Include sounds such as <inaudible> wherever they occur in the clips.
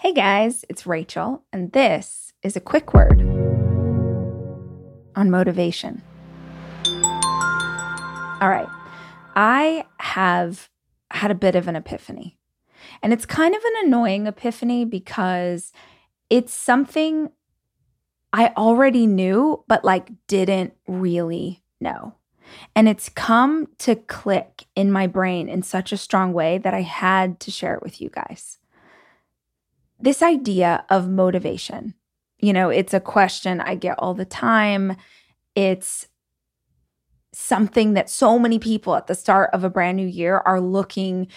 Hey guys, it's Rachel, and this is a quick word on motivation. All right, I have had a bit of an epiphany, and it's kind of an annoying epiphany because it's something I already knew, but like didn't really know. And it's come to click in my brain in such a strong way that I had to share it with you guys this idea of motivation, you know, it's a question I get all the time. It's something that so many people at the start of a brand new year are looking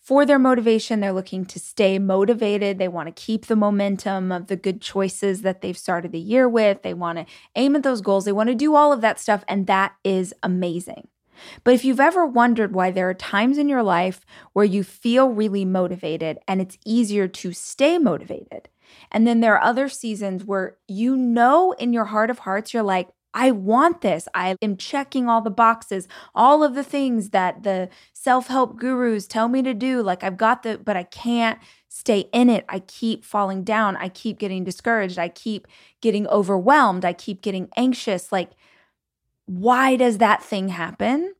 for their motivation. They're looking to stay motivated. They want to keep the momentum of the good choices that they've started the year with. They want to aim at those goals. They want to do all of that stuff. And that is amazing. But if you've ever wondered why there are times in your life where you feel really motivated and it's easier to stay motivated, and then there are other seasons where you know in your heart of hearts, you're like, I want this. I am checking all the boxes, all of the things that the self help gurus tell me to do. Like, I've got the, but I can't stay in it. I keep falling down. I keep getting discouraged. I keep getting overwhelmed. I keep getting anxious. Like, why does that thing happen?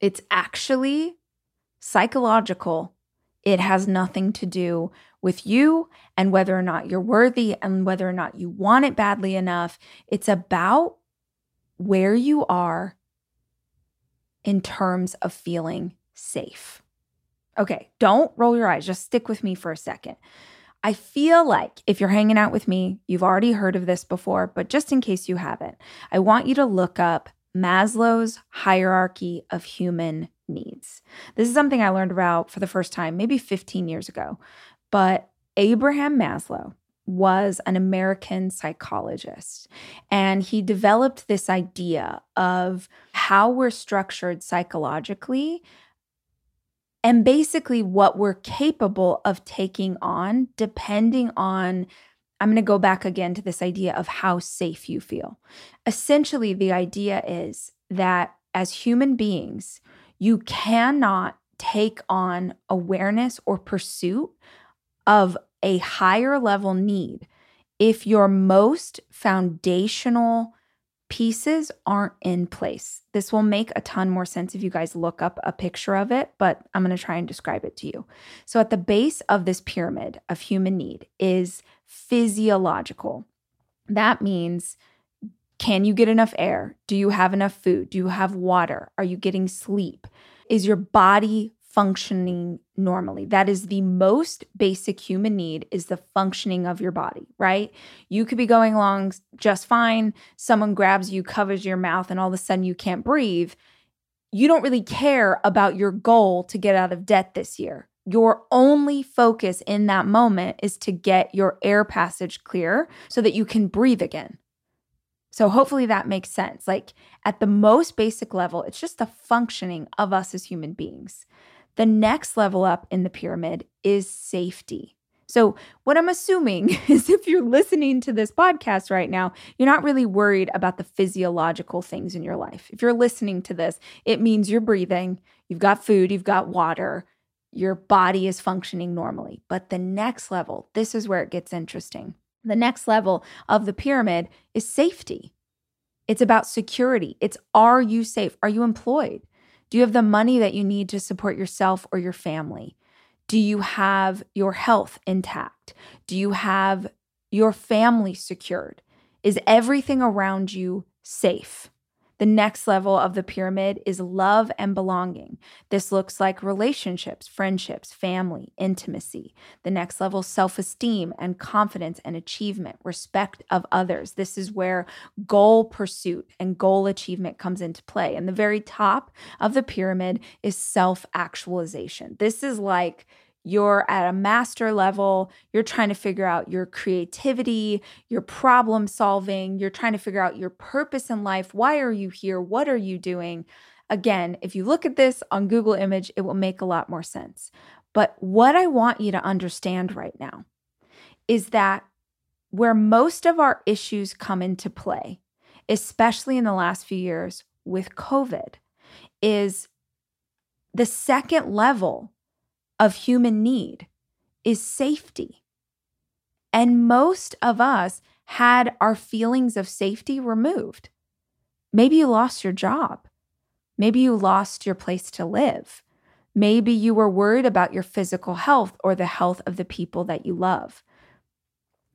It's actually psychological. It has nothing to do with you and whether or not you're worthy and whether or not you want it badly enough. It's about where you are in terms of feeling safe. Okay, don't roll your eyes. Just stick with me for a second. I feel like if you're hanging out with me, you've already heard of this before, but just in case you haven't, I want you to look up Maslow's hierarchy of human needs. This is something I learned about for the first time maybe 15 years ago. But Abraham Maslow was an American psychologist, and he developed this idea of how we're structured psychologically and basically what we're capable of taking on depending on I'm going to go back again to this idea of how safe you feel. Essentially, the idea is that as human beings, you cannot take on awareness or pursuit of a higher level need if your most foundational pieces aren't in place. This will make a ton more sense if you guys look up a picture of it, but I'm going to try and describe it to you. So, at the base of this pyramid of human need is physiological. That means can you get enough air? Do you have enough food? Do you have water? Are you getting sleep? Is your body functioning normally. That is the most basic human need is the functioning of your body, right? You could be going along just fine, someone grabs you, covers your mouth and all of a sudden you can't breathe. You don't really care about your goal to get out of debt this year. Your only focus in that moment is to get your air passage clear so that you can breathe again. So, hopefully, that makes sense. Like, at the most basic level, it's just the functioning of us as human beings. The next level up in the pyramid is safety. So, what I'm assuming <laughs> is if you're listening to this podcast right now, you're not really worried about the physiological things in your life. If you're listening to this, it means you're breathing, you've got food, you've got water, your body is functioning normally. But the next level, this is where it gets interesting. The next level of the pyramid is safety. It's about security. It's are you safe? Are you employed? Do you have the money that you need to support yourself or your family? Do you have your health intact? Do you have your family secured? Is everything around you safe? The next level of the pyramid is love and belonging. This looks like relationships, friendships, family, intimacy. The next level, self esteem and confidence and achievement, respect of others. This is where goal pursuit and goal achievement comes into play. And the very top of the pyramid is self actualization. This is like, you're at a master level, you're trying to figure out your creativity, your problem solving, you're trying to figure out your purpose in life. Why are you here? What are you doing? Again, if you look at this on Google Image, it will make a lot more sense. But what I want you to understand right now is that where most of our issues come into play, especially in the last few years with COVID, is the second level of human need is safety. And most of us had our feelings of safety removed. Maybe you lost your job. Maybe you lost your place to live. Maybe you were worried about your physical health or the health of the people that you love.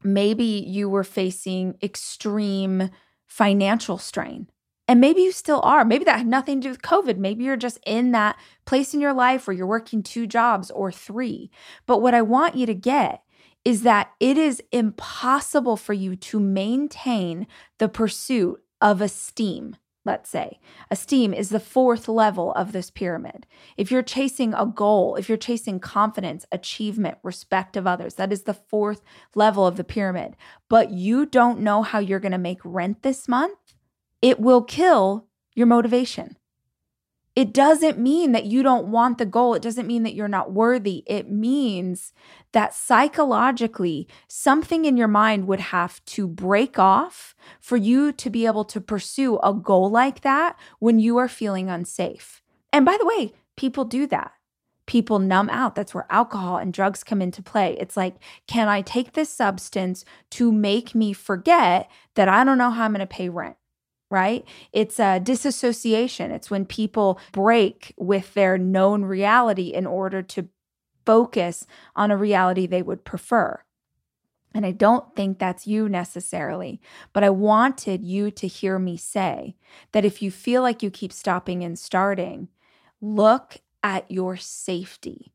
Maybe you were facing extreme financial strain. And maybe you still are. Maybe that had nothing to do with COVID. Maybe you're just in that place in your life where you're working two jobs or three. But what I want you to get is that it is impossible for you to maintain the pursuit of esteem let's say. Esteem is the fourth level of this pyramid. If you're chasing a goal, if you're chasing confidence, achievement, respect of others, that is the fourth level of the pyramid. But you don't know how you're going to make rent this month, it will kill your motivation. It doesn't mean that you don't want the goal. It doesn't mean that you're not worthy. It means that psychologically, something in your mind would have to break off for you to be able to pursue a goal like that when you are feeling unsafe. And by the way, people do that. People numb out. That's where alcohol and drugs come into play. It's like, can I take this substance to make me forget that I don't know how I'm going to pay rent? Right? It's a disassociation. It's when people break with their known reality in order to focus on a reality they would prefer. And I don't think that's you necessarily, but I wanted you to hear me say that if you feel like you keep stopping and starting, look at your safety.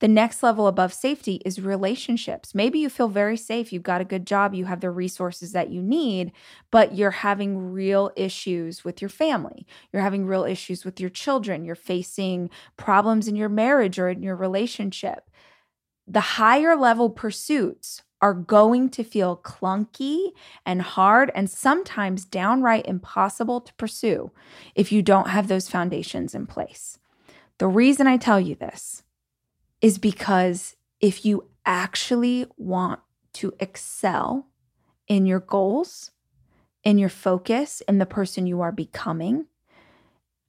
The next level above safety is relationships. Maybe you feel very safe, you've got a good job, you have the resources that you need, but you're having real issues with your family. You're having real issues with your children. You're facing problems in your marriage or in your relationship. The higher level pursuits are going to feel clunky and hard and sometimes downright impossible to pursue if you don't have those foundations in place. The reason I tell you this is because if you actually want to excel in your goals, in your focus, in the person you are becoming,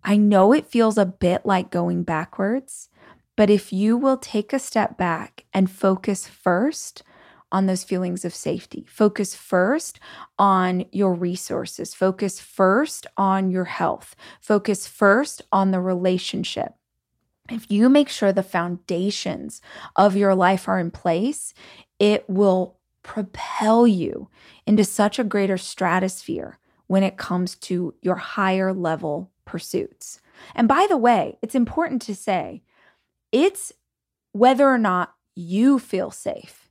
I know it feels a bit like going backwards, but if you will take a step back and focus first on those feelings of safety, focus first on your resources, focus first on your health, focus first on the relationship, if you make sure the foundations of your life are in place, it will propel you into such a greater stratosphere when it comes to your higher level pursuits. And by the way, it's important to say it's whether or not you feel safe.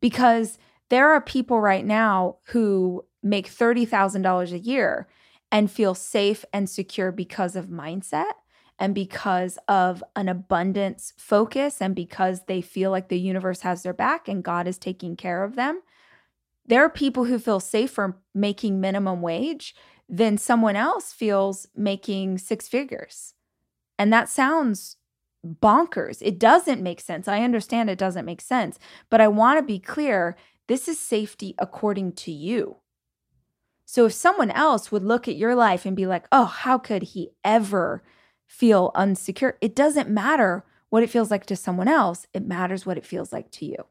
Because there are people right now who make $30,000 a year and feel safe and secure because of mindset and because of an abundance focus and because they feel like the universe has their back and God is taking care of them. There are people who feel safer making minimum wage than someone else feels making six figures. And that sounds bonkers. It doesn't make sense. I understand it doesn't make sense, but I want to be clear this is safety according to you. So if someone else would look at your life and be like, oh, how could he ever feel unsecure, it doesn't matter what it feels like to someone else. It matters what it feels like to you.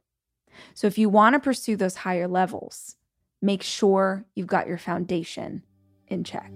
So if you want to pursue those higher levels, make sure you've got your foundation in check.